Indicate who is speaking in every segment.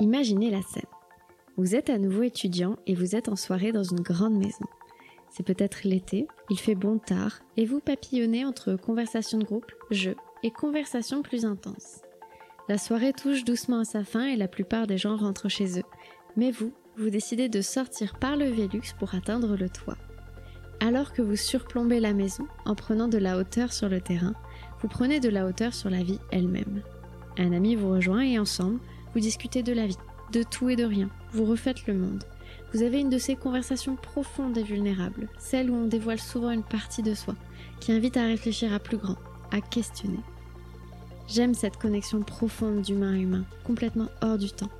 Speaker 1: Imaginez la scène. Vous êtes à nouveau étudiant et vous êtes en soirée dans une grande maison. C'est peut-être l'été, il fait bon tard et vous papillonnez entre conversations de groupe, jeux et conversations plus intenses. La soirée touche doucement à sa fin et la plupart des gens rentrent chez eux. Mais vous, vous décidez de sortir par le Vélux pour atteindre le toit. Alors que vous surplombez la maison en prenant de la hauteur sur le terrain, vous prenez de la hauteur sur la vie elle-même. Un ami vous rejoint et ensemble, vous discutez de la vie, de tout et de rien. Vous refaites le monde. Vous avez une de ces conversations profondes et vulnérables, celles où on dévoile souvent une partie de soi, qui invite à réfléchir à plus grand, à questionner. J'aime cette connexion profonde d'humain à humain, complètement hors du temps.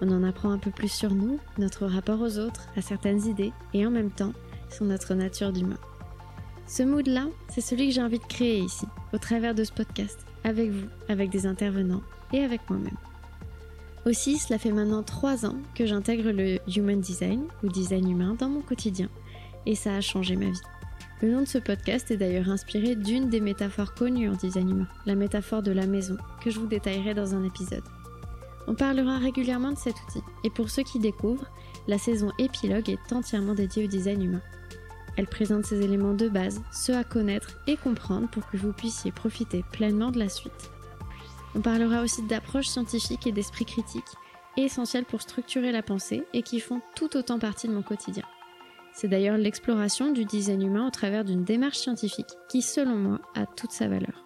Speaker 1: On en apprend un peu plus sur nous, notre rapport aux autres, à certaines idées, et en même temps, sur notre nature d'humain. Ce mood-là, c'est celui que j'ai envie de créer ici, au travers de ce podcast, avec vous, avec des intervenants et avec moi-même. Aussi, cela fait maintenant trois ans que j'intègre le Human Design, ou design humain, dans mon quotidien, et ça a changé ma vie. Le nom de ce podcast est d'ailleurs inspiré d'une des métaphores connues en design humain, la métaphore de la maison, que je vous détaillerai dans un épisode. On parlera régulièrement de cet outil, et pour ceux qui découvrent, la saison épilogue est entièrement dédiée au design humain. Elle présente ces éléments de base, ceux à connaître et comprendre pour que vous puissiez profiter pleinement de la suite. On parlera aussi d'approches scientifiques et d'esprit critique, essentielles pour structurer la pensée et qui font tout autant partie de mon quotidien. C'est d'ailleurs l'exploration du design humain au travers d'une démarche scientifique qui, selon moi, a toute sa valeur.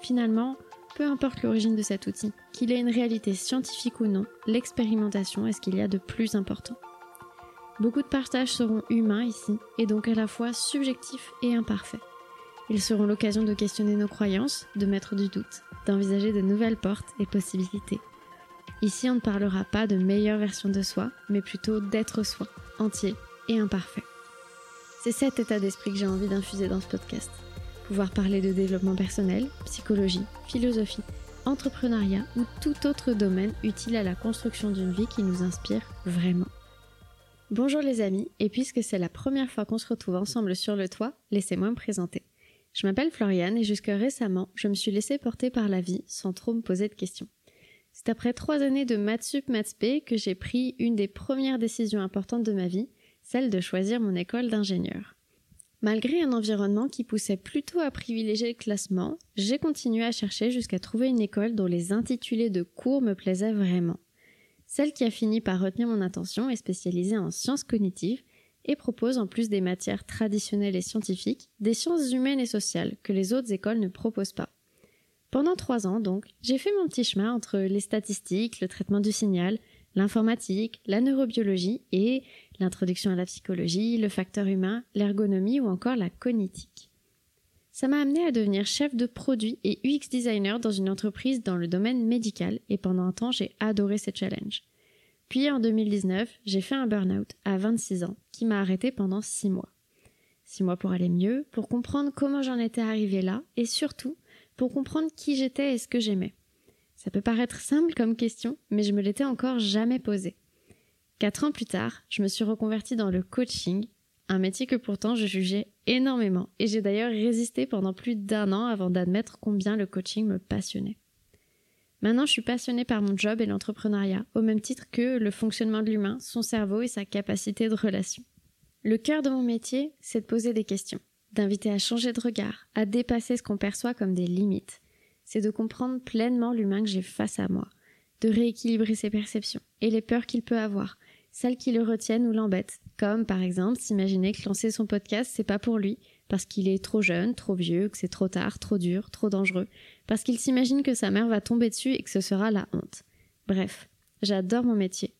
Speaker 1: Finalement, peu importe l'origine de cet outil, qu'il ait une réalité scientifique ou non, l'expérimentation est ce qu'il y a de plus important. Beaucoup de partages seront humains ici, et donc à la fois subjectifs et imparfaits. Ils seront l'occasion de questionner nos croyances, de mettre du doute, d'envisager de nouvelles portes et possibilités. Ici, on ne parlera pas de meilleure version de soi, mais plutôt d'être soi, entier et imparfait. C'est cet état d'esprit que j'ai envie d'infuser dans ce podcast. Pouvoir parler de développement personnel, psychologie, philosophie, entrepreneuriat ou tout autre domaine utile à la construction d'une vie qui nous inspire vraiment. Bonjour les amis, et puisque c'est la première fois qu'on se retrouve ensemble sur le toit, laissez-moi me présenter. Je m'appelle Floriane et jusque récemment, je me suis laissée porter par la vie sans trop me poser de questions. C'est après trois années de maths sup maths que j'ai pris une des premières décisions importantes de ma vie, celle de choisir mon école d'ingénieur. Malgré un environnement qui poussait plutôt à privilégier le classement, j'ai continué à chercher jusqu'à trouver une école dont les intitulés de cours me plaisaient vraiment. Celle qui a fini par retenir mon attention est spécialisée en sciences cognitives et propose en plus des matières traditionnelles et scientifiques, des sciences humaines et sociales que les autres écoles ne proposent pas. Pendant trois ans, donc, j'ai fait mon petit chemin entre les statistiques, le traitement du signal, l'informatique, la neurobiologie et l'introduction à la psychologie, le facteur humain, l'ergonomie ou encore la cognitique. Ça m'a amené à devenir chef de produit et UX designer dans une entreprise dans le domaine médical et pendant un temps j'ai adoré ce challenge. Puis en 2019, j'ai fait un burn-out à 26 ans qui m'a arrêté pendant 6 mois. 6 mois pour aller mieux, pour comprendre comment j'en étais arrivé là et surtout pour comprendre qui j'étais et ce que j'aimais. Ça peut paraître simple comme question, mais je me l'étais encore jamais posée. Quatre ans plus tard, je me suis reconvertie dans le coaching, un métier que pourtant je jugeais énormément, et j'ai d'ailleurs résisté pendant plus d'un an avant d'admettre combien le coaching me passionnait. Maintenant, je suis passionnée par mon job et l'entrepreneuriat, au même titre que le fonctionnement de l'humain, son cerveau et sa capacité de relation. Le cœur de mon métier, c'est de poser des questions, d'inviter à changer de regard, à dépasser ce qu'on perçoit comme des limites. C'est de comprendre pleinement l'humain que j'ai face à moi, de rééquilibrer ses perceptions et les peurs qu'il peut avoir, celles qui le retiennent ou l'embêtent, comme par exemple s'imaginer que lancer son podcast c'est pas pour lui, parce qu'il est trop jeune, trop vieux, que c'est trop tard, trop dur, trop dangereux, parce qu'il s'imagine que sa mère va tomber dessus et que ce sera la honte. Bref, j'adore mon métier.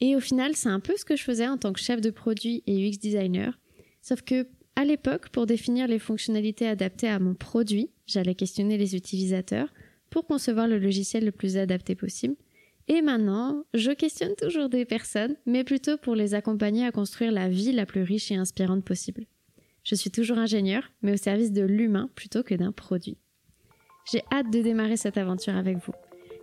Speaker 1: Et au final, c'est un peu ce que je faisais en tant que chef de produit et UX designer, sauf que à l'époque, pour définir les fonctionnalités adaptées à mon produit, j'allais questionner les utilisateurs pour concevoir le logiciel le plus adapté possible. Et maintenant, je questionne toujours des personnes, mais plutôt pour les accompagner à construire la vie la plus riche et inspirante possible. Je suis toujours ingénieur, mais au service de l'humain plutôt que d'un produit. J'ai hâte de démarrer cette aventure avec vous.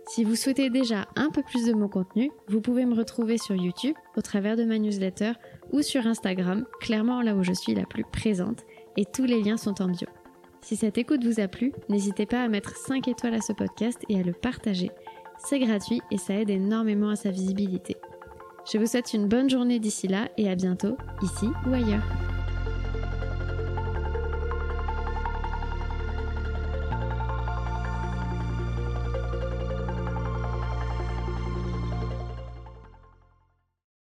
Speaker 1: Si vous souhaitez déjà un peu plus de mon contenu, vous pouvez me retrouver sur YouTube au travers de ma newsletter ou sur Instagram, clairement là où je suis la plus présente, et tous les liens sont en bio. Si cette écoute vous a plu, n'hésitez pas à mettre 5 étoiles à ce podcast et à le partager. C'est gratuit et ça aide énormément à sa visibilité. Je vous souhaite une bonne journée d'ici là et à bientôt, ici ou ailleurs.